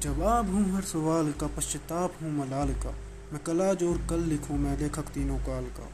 जवाब हूँ, हर सवाल का पश्चाताप हूँ, मलाल का। मैं कला ज़ोर और कल लिखूँ, मैं लेखक तीनों काल का।